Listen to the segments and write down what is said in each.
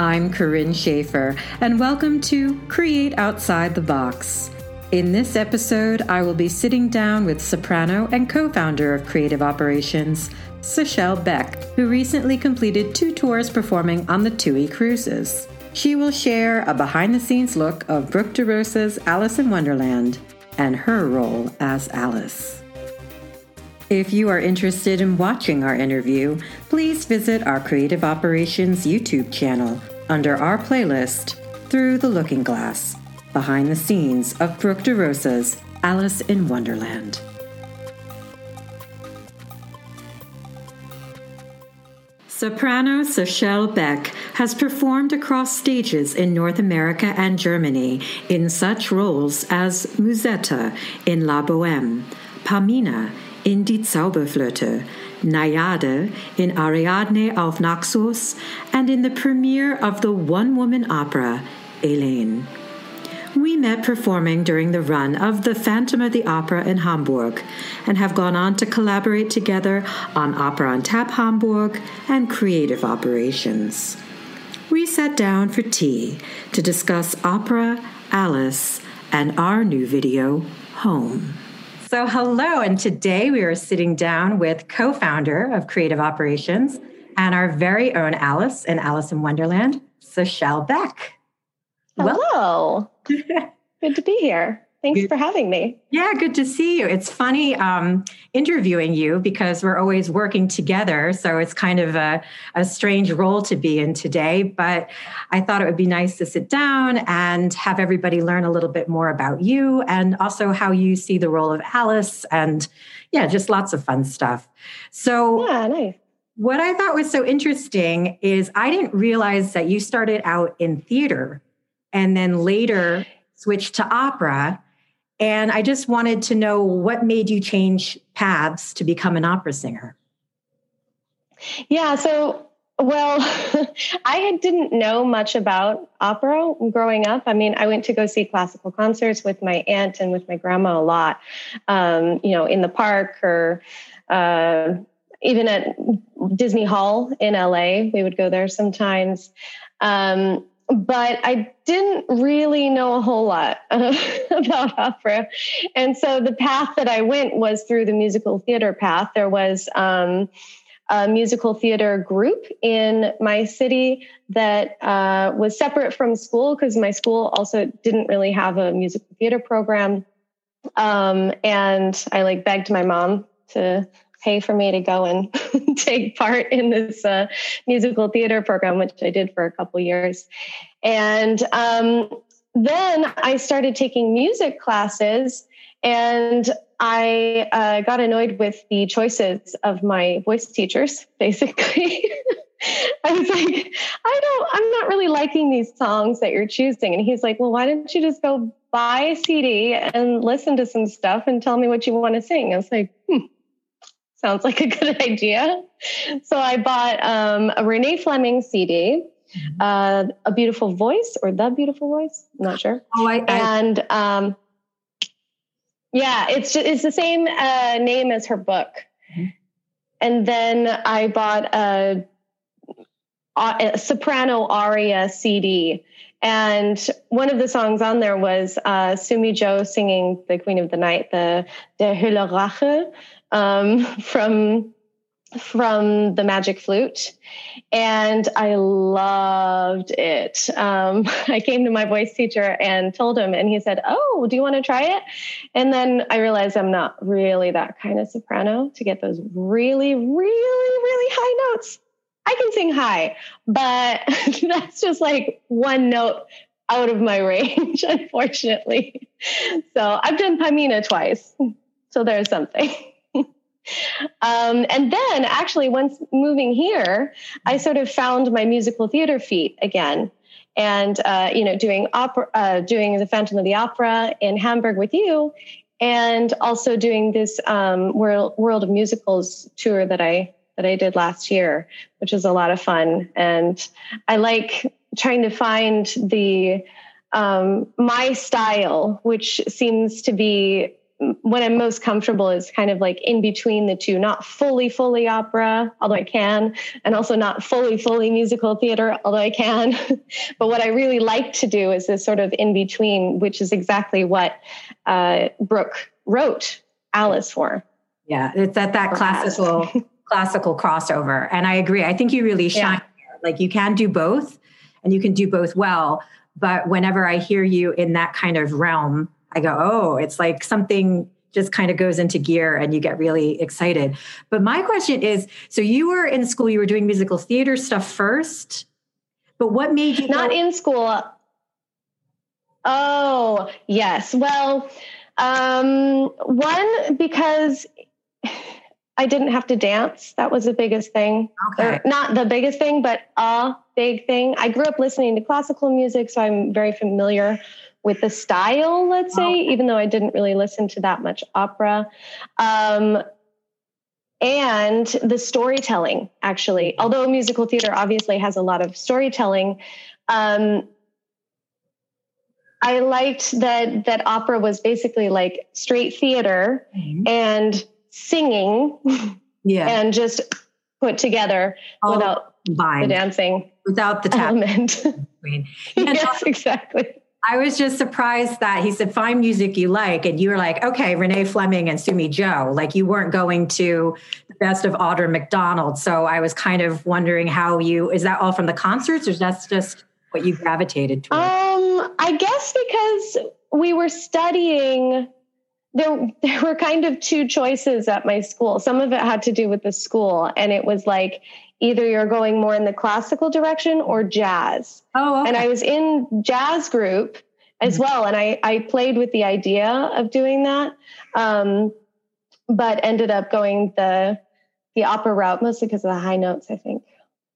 I'm Corinne Schaefer, and welcome to Create Outside the Box. In this episode, I will be sitting down with soprano and co founder of Creative Operations, Sechelle Beck, who recently completed two tours performing on the TUI cruises. She will share a behind the scenes look of Brooke DeRosa's Alice in Wonderland and her role as Alice. If you are interested in watching our interview, please visit our Creative Operations YouTube channel under our playlist Through the Looking Glass Behind the Scenes of Brooke DeRosa's Alice in Wonderland. Soprano Sechelle Beck has performed across stages in North America and Germany in such roles as Musetta in La Boheme, Pamina in Die Zauberflöte, Naiade in Ariadne auf Naxos, and in the premiere of the one woman opera, Elaine. We met performing during the run of The Phantom of the Opera in Hamburg and have gone on to collaborate together on Opera on Tap Hamburg and creative operations. We sat down for tea to discuss opera, Alice, and our new video, Home. So, hello, and today we are sitting down with co founder of Creative Operations and our very own Alice in Alice in Wonderland, Sechelle Beck. Hello. good to be here. Thanks for having me. Yeah, good to see you. It's funny um, interviewing you because we're always working together. So it's kind of a, a strange role to be in today. But I thought it would be nice to sit down and have everybody learn a little bit more about you and also how you see the role of Alice and, yeah, just lots of fun stuff. So, yeah, nice. What I thought was so interesting is I didn't realize that you started out in theater and then later switched to opera. And I just wanted to know what made you change paths to become an opera singer. Yeah, so well, I didn't know much about opera growing up. I mean, I went to go see classical concerts with my aunt and with my grandma a lot, um, you know, in the park or uh, even at Disney Hall in LA. We would go there sometimes. Um, but I didn't really know a whole lot about opera. And so the path that I went was through the musical theater path. There was um, a musical theater group in my city that uh, was separate from school because my school also didn't really have a musical theater program. Um, and I like begged my mom to pay for me to go and take part in this uh, musical theater program, which I did for a couple years. And um, then I started taking music classes, and I uh, got annoyed with the choices of my voice teachers, basically. I was like, I don't, I'm not really liking these songs that you're choosing. And he's like, well, why don't you just go buy a CD and listen to some stuff and tell me what you want to sing? I was like, hmm, sounds like a good idea. So I bought um, a Renee Fleming CD, mm-hmm. uh, A Beautiful Voice or The Beautiful Voice. I'm not sure. Oh, I, I and um, yeah, it's just, it's the same uh, name as her book. Mm-hmm. And then I bought a, a soprano aria CD. And one of the songs on there was uh, Sumi Jo singing the Queen of the Night, the Der Hölle Rache, um, from from the magic flute. And i loved it. Um, i came to my voice teacher and told him and he said oh do you want to try it? And then i realized i'm not really that kind of soprano to get those really really really high notes. I can sing high but that's just like one note out of my range unfortunately. So i've done pamina twice. So there's something um, and then actually, once moving here, I sort of found my musical theater feet again. And uh, you know, doing opera, uh, doing the Phantom of the Opera in Hamburg with you, and also doing this um, world world of musicals tour that I that I did last year, which was a lot of fun. And I like trying to find the um, my style, which seems to be when I'm most comfortable is kind of like in between the two, not fully, fully opera, although I can, and also not fully, fully musical theater, although I can. but what I really like to do is this sort of in between, which is exactly what uh, Brooke wrote Alice for. Yeah, it's at that classical classical crossover, and I agree. I think you really shine. Yeah. Like you can do both, and you can do both well. But whenever I hear you in that kind of realm, I go, oh, it's like something just kind of goes into gear and you get really excited. But my question is so you were in school, you were doing musical theater stuff first, but what made you not go- in school? Oh, yes. Well, um, one, because I didn't have to dance. That was the biggest thing. Okay. Or not the biggest thing, but a big thing. I grew up listening to classical music, so I'm very familiar with the style, let's say, okay. even though I didn't really listen to that much opera. Um, and the storytelling, actually. Mm-hmm. Although musical theater obviously has a lot of storytelling, um, I liked that that opera was basically like straight theater mm-hmm. and singing, yeah, and just put together All without combined. the dancing, without the element. yes, exactly. I was just surprised that he said, find music you like. And you were like, okay, Renee Fleming and Sumi Jo. Like you weren't going to the best of Audra McDonald. So I was kind of wondering how you, is that all from the concerts or that's just what you gravitated towards? Um, I guess because we were studying, there, there were kind of two choices at my school. Some of it had to do with the school. And it was like, either you're going more in the classical direction or jazz. Oh, okay. and I was in jazz group as mm-hmm. well, and I I played with the idea of doing that, um, but ended up going the the opera route mostly because of the high notes. I think.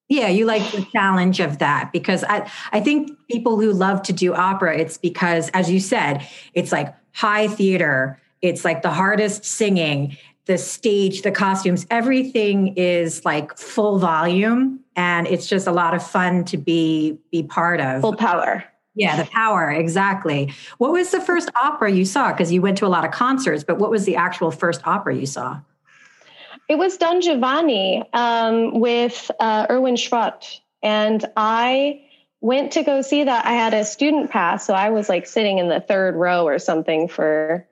Yeah, you like the challenge of that because I I think people who love to do opera, it's because as you said, it's like high theater. It's like the hardest singing the stage, the costumes, everything is like full volume and it's just a lot of fun to be be part of. Full power. Yeah, the power, exactly. What was the first opera you saw? Because you went to a lot of concerts, but what was the actual first opera you saw? It was Don Giovanni um, with uh, Erwin Schrott. And I went to go see that. I had a student pass, so I was like sitting in the third row or something for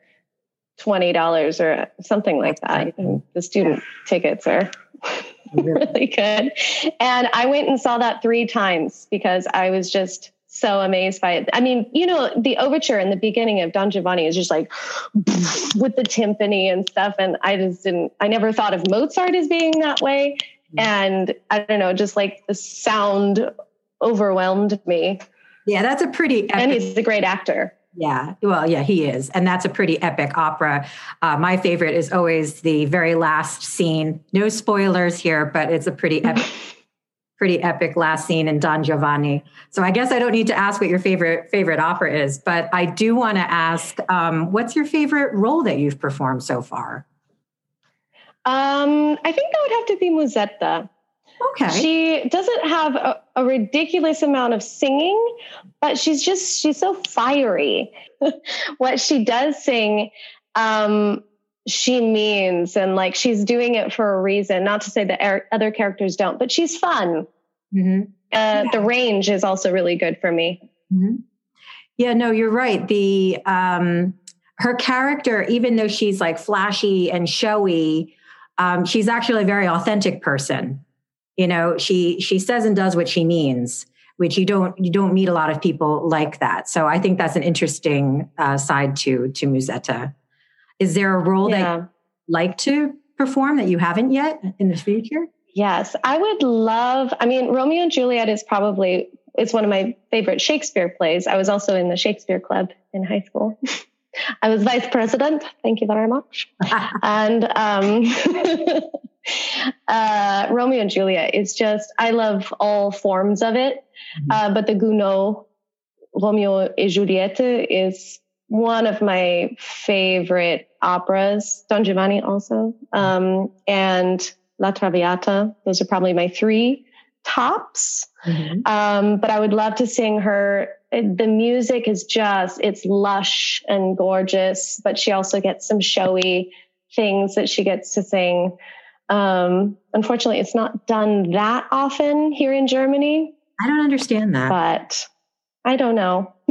$20 or something like that. the student tickets are really good. And I went and saw that three times because I was just so amazed by it. I mean, you know, the overture in the beginning of Don Giovanni is just like with the timpani and stuff. And I just didn't, I never thought of Mozart as being that way. Mm-hmm. And I don't know, just like the sound overwhelmed me. Yeah, that's a pretty epic. And he's a great actor. Yeah, well, yeah, he is. And that's a pretty epic opera. Uh, my favorite is always the very last scene. No spoilers here, but it's a pretty epic. pretty epic last scene in Don Giovanni. So I guess I don't need to ask what your favorite favorite opera is, but I do want to ask, um, what's your favorite role that you've performed so far? Um, I think that would have to be Musetta. Okay. She doesn't have a, a ridiculous amount of singing, but she's just she's so fiery. what she does sing, um, she means, and like she's doing it for a reason. Not to say that er- other characters don't, but she's fun. Mm-hmm. Uh, yeah. The range is also really good for me. Mm-hmm. Yeah, no, you're right. The um, her character, even though she's like flashy and showy, um, she's actually a very authentic person you know she she says and does what she means which you don't you don't meet a lot of people like that. So i think that's an interesting uh, side to to musetta. Is there a role yeah. that you like to perform that you haven't yet in the future? Yes i would love i mean romeo and juliet is probably it's one of my favorite shakespeare plays. I was also in the shakespeare club in high school. I was vice president. Thank you very much. And um, uh, Romeo and Juliet is just, I love all forms of it. Mm-hmm. Uh, but the Gounod, Romeo and Juliet is one of my favorite operas. Don Giovanni also. Um, and La Traviata. Those are probably my three tops. Mm-hmm. Um, but I would love to sing her. The music is just, it's lush and gorgeous, but she also gets some showy things that she gets to sing. Um, unfortunately, it's not done that often here in Germany. I don't understand that. But I don't know.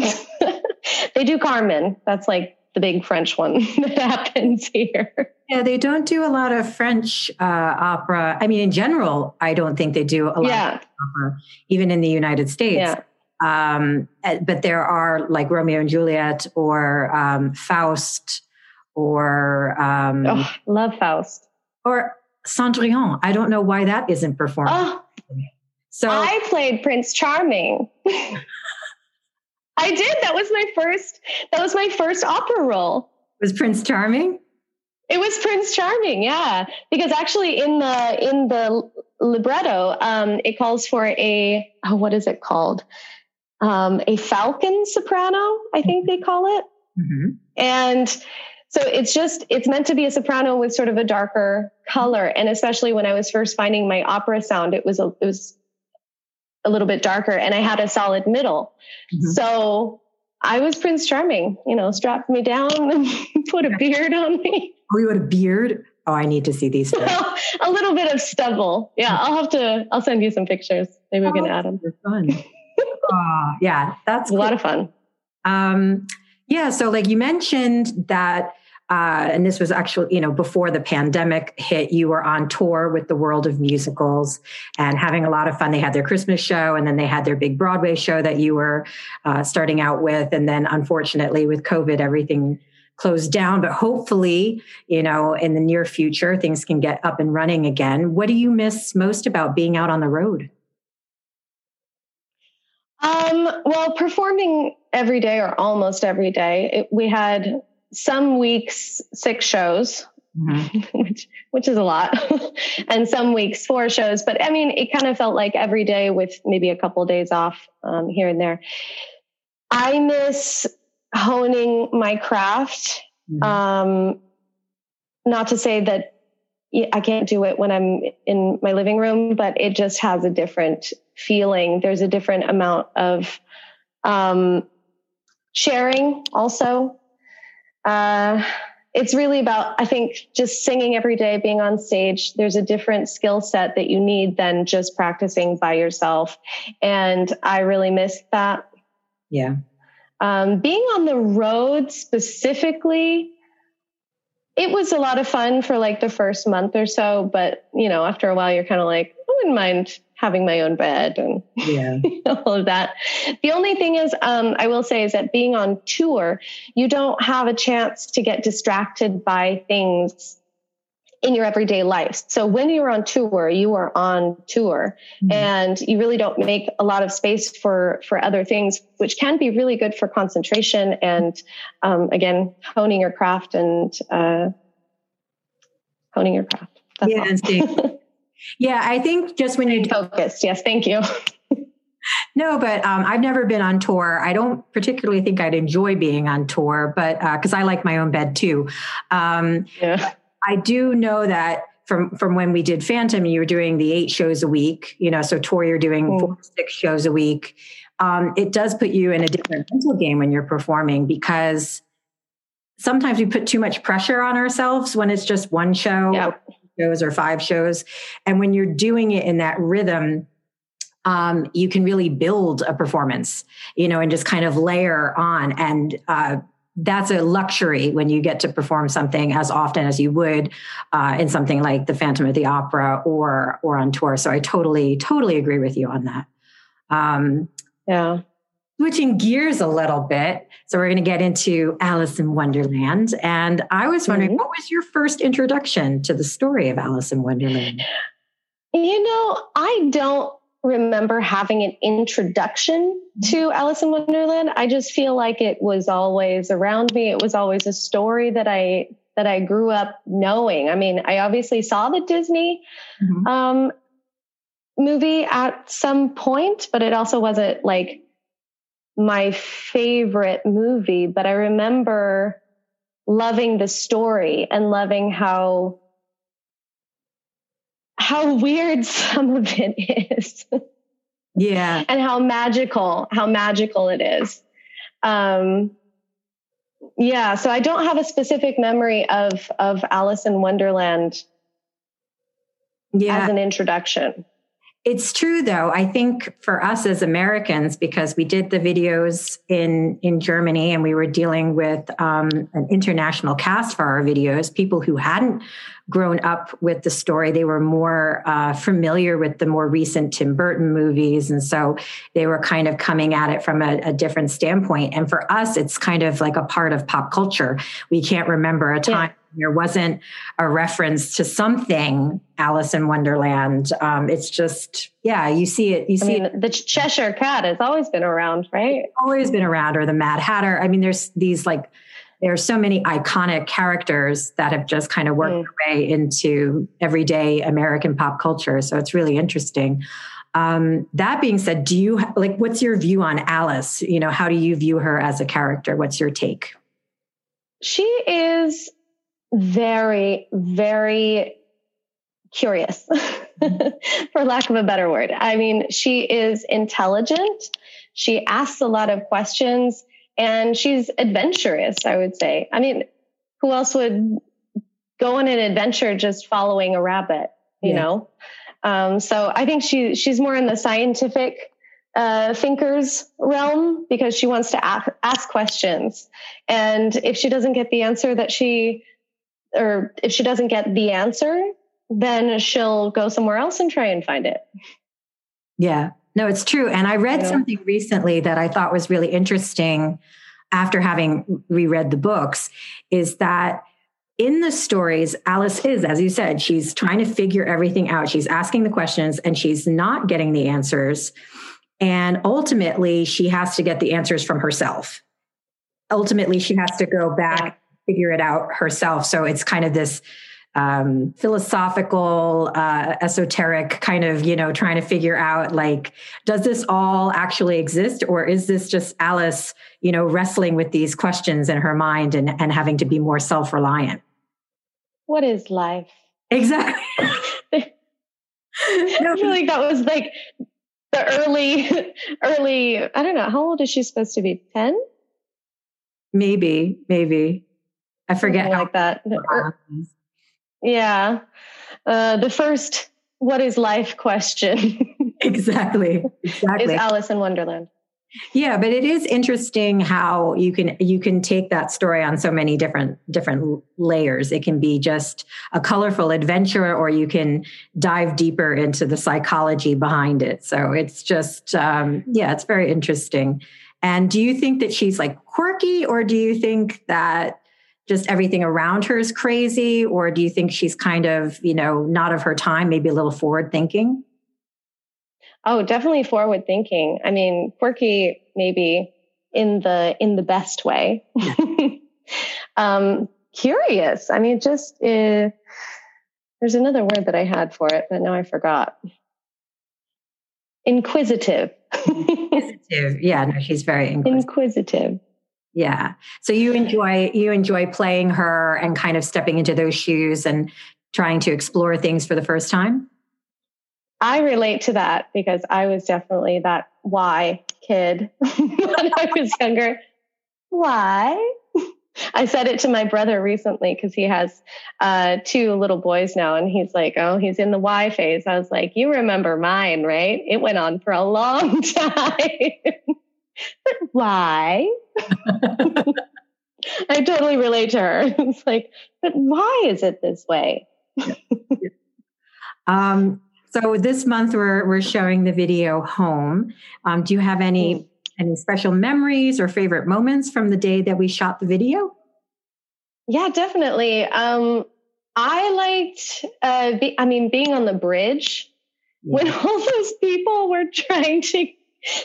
they do Carmen. That's like the big French one that happens here. Yeah, they don't do a lot of French uh, opera. I mean, in general, I don't think they do a lot yeah. of opera, even in the United States. Yeah. Um, eh, but there are like Romeo and Juliet or um, Faust or. Um, oh, love Faust. Or Cendrillon. I don't know why that isn't performed. Oh, so I played Prince Charming. I did. That was my first. That was my first opera role. Was Prince Charming? It was Prince Charming, yeah. Because actually, in the in the libretto, um, it calls for a oh, what is it called? Um, a falcon soprano, I think they call it. Mm-hmm. And so it's just it's meant to be a soprano with sort of a darker color. And especially when I was first finding my opera sound, it was a, it was a little bit darker and I had a solid middle. Mm-hmm. So I was Prince Charming, you know, strapped me down and put a beard on me. Oh, you had a beard? Oh, I need to see these. a little bit of stubble. Yeah, I'll have to, I'll send you some pictures. Maybe we can oh, add them. Fun. oh, yeah, that's cool. a lot of fun. Um, yeah. So like you mentioned that uh, and this was actually, you know, before the pandemic hit, you were on tour with the world of musicals and having a lot of fun. They had their Christmas show and then they had their big Broadway show that you were uh, starting out with. And then unfortunately with COVID, everything closed down, but hopefully, you know, in the near future, things can get up and running again. What do you miss most about being out on the road? Um, well, performing every day or almost every day, it, we had some weeks six shows mm-hmm. which which is a lot and some weeks four shows. But i mean it kind of felt like every day with maybe a couple of days off um, here and there. I miss honing my craft. Mm-hmm. um, not to say that i can't do it when i'm in my living room but it just has a different feeling. There's a different amount of um, sharing also uh, it's really about, I think, just singing every day, being on stage. There's a different skill set that you need than just practicing by yourself. And I really miss that. Yeah. Um, being on the road specifically, it was a lot of fun for like the first month or so. But, you know, after a while, you're kind of like, I wouldn't mind having my own bed and yeah. all of that. The only thing is, um, I will say is that being on tour, you don't have a chance to get distracted by things in your everyday life. So when you're on tour, you are on tour mm-hmm. and you really don't make a lot of space for, for other things, which can be really good for concentration and, um, again, honing your craft and, uh, honing your craft. That's yeah, Yeah, I think just when you focused. Yes, thank you. no, but um, I've never been on tour. I don't particularly think I'd enjoy being on tour, but because uh, I like my own bed too. Um, yeah. I do know that from from when we did Phantom, you were doing the eight shows a week. You know, so tour you're doing mm. four six shows a week. Um, it does put you in a different mental game when you're performing because sometimes we put too much pressure on ourselves when it's just one show. Yep shows or five shows. And when you're doing it in that rhythm, um, you can really build a performance, you know, and just kind of layer on. And uh, that's a luxury when you get to perform something as often as you would uh, in something like the Phantom of the Opera or or on tour. So I totally, totally agree with you on that. Um, yeah switching gears a little bit. So we're going to get into Alice in Wonderland. And I was wondering, mm-hmm. what was your first introduction to the story of Alice in Wonderland? You know, I don't remember having an introduction to. Alice in Wonderland. I just feel like it was always around me. It was always a story that I that I grew up knowing. I mean, I obviously saw the Disney mm-hmm. um, movie at some point, but it also wasn't like my favorite movie, but I remember loving the story and loving how how weird some of it is. yeah. And how magical, how magical it is. Um, yeah, so I don't have a specific memory of of Alice in Wonderland yeah. as an introduction. It's true though. I think for us as Americans, because we did the videos in in Germany and we were dealing with um, an international cast for our videos, people who hadn't grown up with the story, they were more uh, familiar with the more recent Tim Burton movies, and so they were kind of coming at it from a, a different standpoint. And for us, it's kind of like a part of pop culture. We can't remember a time. Yeah there wasn't a reference to something Alice in Wonderland. Um, it's just, yeah, you see it. You see I mean, it. the Cheshire Cat has always been around, right? It's always been around, or the Mad Hatter. I mean, there's these like, there are so many iconic characters that have just kind of worked mm. their way into everyday American pop culture. So it's really interesting. Um, that being said, do you like what's your view on Alice? You know, how do you view her as a character? What's your take? She is very, very curious, for lack of a better word. I mean, she is intelligent. She asks a lot of questions and she's adventurous, I would say. I mean, who else would go on an adventure just following a rabbit, you yeah. know? Um, so I think she she's more in the scientific uh, thinkers realm because she wants to ask, ask questions, and if she doesn't get the answer that she or if she doesn't get the answer, then she'll go somewhere else and try and find it. Yeah, no, it's true. And I read something recently that I thought was really interesting after having reread the books is that in the stories, Alice is, as you said, she's trying to figure everything out. She's asking the questions and she's not getting the answers. And ultimately, she has to get the answers from herself. Ultimately, she has to go back figure it out herself. So it's kind of this um, philosophical, uh, esoteric kind of, you know, trying to figure out like, does this all actually exist or is this just Alice, you know, wrestling with these questions in her mind and, and having to be more self reliant? What is life? Exactly. I feel like that was like the early, early, I don't know, how old is she supposed to be? 10? Maybe, maybe. I forget Something like that. Yeah. Uh, the first what is life question. exactly. Exactly. Is Alice in Wonderland. Yeah, but it is interesting how you can you can take that story on so many different different layers. It can be just a colorful adventure, or you can dive deeper into the psychology behind it. So it's just um, yeah, it's very interesting. And do you think that she's like quirky, or do you think that just everything around her is crazy or do you think she's kind of you know not of her time maybe a little forward thinking? Oh definitely forward thinking. I mean quirky maybe in the in the best way. Um curious. I mean just uh, there's another word that i had for it but now i forgot. Inquisitive. Inquisitive. Yeah no she's very inquisitive, inquisitive. Yeah. So you enjoy you enjoy playing her and kind of stepping into those shoes and trying to explore things for the first time? I relate to that because I was definitely that why kid when I was younger. Why? I said it to my brother recently because he has uh, two little boys now, and he's like, "Oh, he's in the why phase." I was like, "You remember mine, right? It went on for a long time." But why? I totally relate to her. It's like, but why is it this way? um, so this month we're we're showing the video home. Um, do you have any mm. any special memories or favorite moments from the day that we shot the video? Yeah, definitely. Um, I liked. Uh, be, I mean, being on the bridge yeah. when all those people were trying to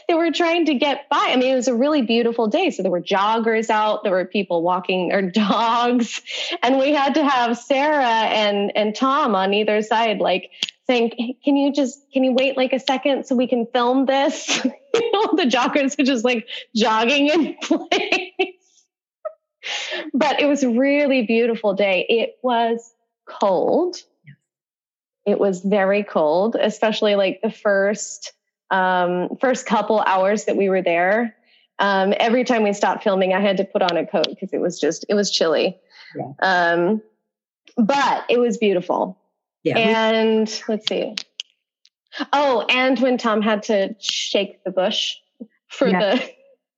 they were trying to get by. I mean, it was a really beautiful day. So there were joggers out, there were people walking their dogs, and we had to have Sarah and and Tom on either side, like saying, hey, "Can you just can you wait like a second so we can film this?" you know, the joggers are just like jogging in place. but it was a really beautiful day. It was cold. it was very cold, especially like the first um, first couple hours that we were there. Um, every time we stopped filming, I had to put on a coat because it was just it was chilly. Yeah. Um, but it was beautiful. Yeah. And let's see. Oh, and when Tom had to shake the bush for yeah. the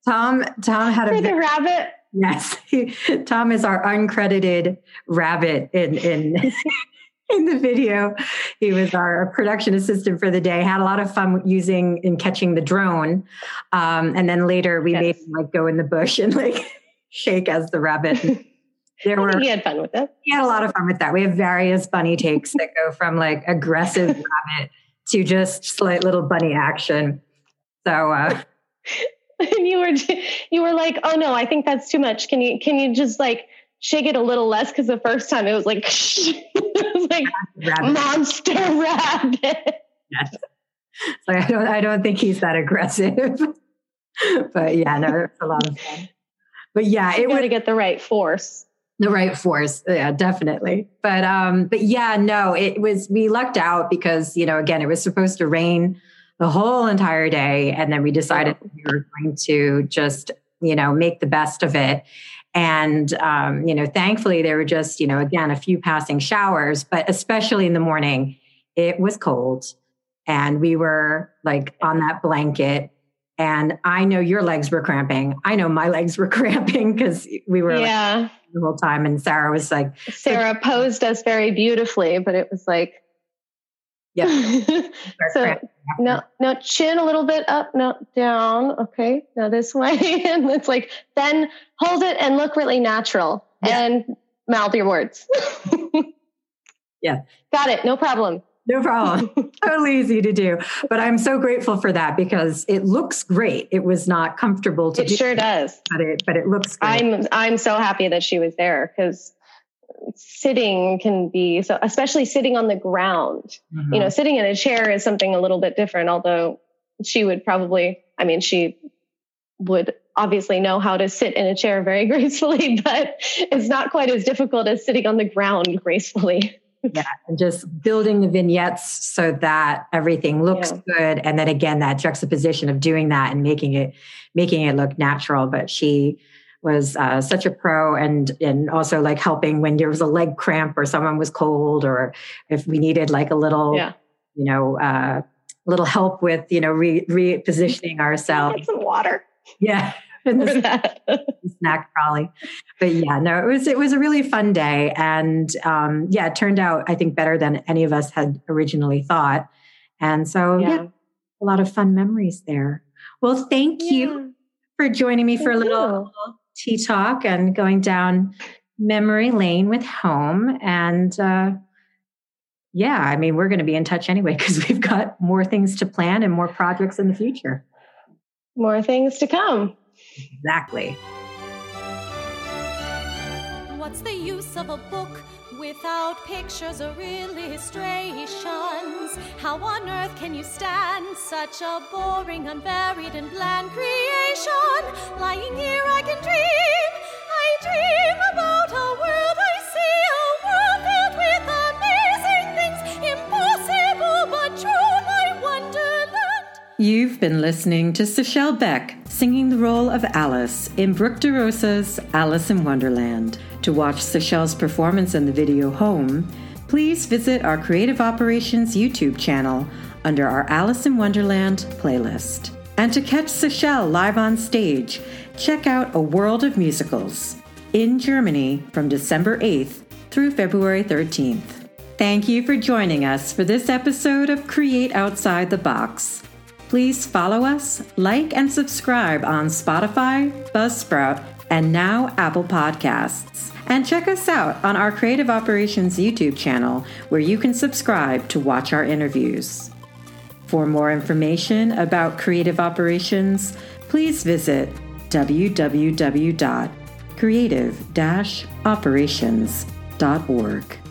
Tom Tom had for a the rabbit. Yes, Tom is our uncredited rabbit in in in the video. He was our production assistant for the day. Had a lot of fun using and catching the drone, um, and then later we yes. made him like go in the bush and like shake as the rabbit. There were he had fun with it. He had a lot of fun with that. We have various bunny takes that go from like aggressive rabbit to just slight little bunny action. So. uh and you were you were like, oh no, I think that's too much. Can you can you just like shake it a little less? Because the first time it was like it was like rabbit. monster rabbit. Yes. So I don't I don't think he's that aggressive. but yeah, no, it's a lot of fun. But yeah, it would to get the right force. The right force. Yeah, definitely. But um, but yeah, no, it was we lucked out because, you know, again, it was supposed to rain the whole entire day. And then we decided we were going to just, you know, make the best of it. And, um, you know, thankfully there were just, you know, again, a few passing showers, but especially in the morning, it was cold and we were like on that blanket. And I know your legs were cramping. I know my legs were cramping because we were yeah. Like, the whole time. And Sarah was like, Sarah posed us very beautifully, but it was like, yeah. so no, no, chin a little bit up, no, down. Okay. Now this way. and it's like, then hold it and look really natural yeah. and mouth your words. yeah. Got it. No problem. No problem. totally easy to do. But I'm so grateful for that because it looks great. It was not comfortable to it do. It sure does. But it but it looks great. I'm I'm so happy that she was there because sitting can be so especially sitting on the ground mm-hmm. you know sitting in a chair is something a little bit different although she would probably i mean she would obviously know how to sit in a chair very gracefully but it's not quite as difficult as sitting on the ground gracefully yeah and just building the vignettes so that everything looks yeah. good and then again that juxtaposition of doing that and making it making it look natural but she was uh, such a pro and and also like helping when there was a leg cramp or someone was cold or if we needed like a little yeah. you know uh little help with you know re- repositioning ourselves Get some water. Yeah. The snack trolley. But yeah no it was it was a really fun day and um yeah it turned out i think better than any of us had originally thought. And so yeah, yeah. a lot of fun memories there. Well thank yeah. you for joining me thank for a little you tea talk and going down memory lane with home. And uh, yeah, I mean, we're going to be in touch anyway because we've got more things to plan and more projects in the future. More things to come. Exactly. What's the use of a book? without pictures or illustrations. How on earth can you stand such a boring, unvaried, and bland creation? Lying here, I can dream. I dream about a world I see, a world filled with amazing things, impossible but true, my wonderland. You've been listening to Sechelle Beck singing the role of Alice in Brooke DeRosa's Alice in Wonderland. To watch Sechelle's performance in the video Home, please visit our Creative Operations YouTube channel under our Alice in Wonderland playlist. And to catch Sechelle live on stage, check out A World of Musicals in Germany from December 8th through February 13th. Thank you for joining us for this episode of Create Outside the Box. Please follow us, like, and subscribe on Spotify, Buzzsprout, and now Apple Podcasts. And check us out on our Creative Operations YouTube channel, where you can subscribe to watch our interviews. For more information about Creative Operations, please visit www.creative-operations.org.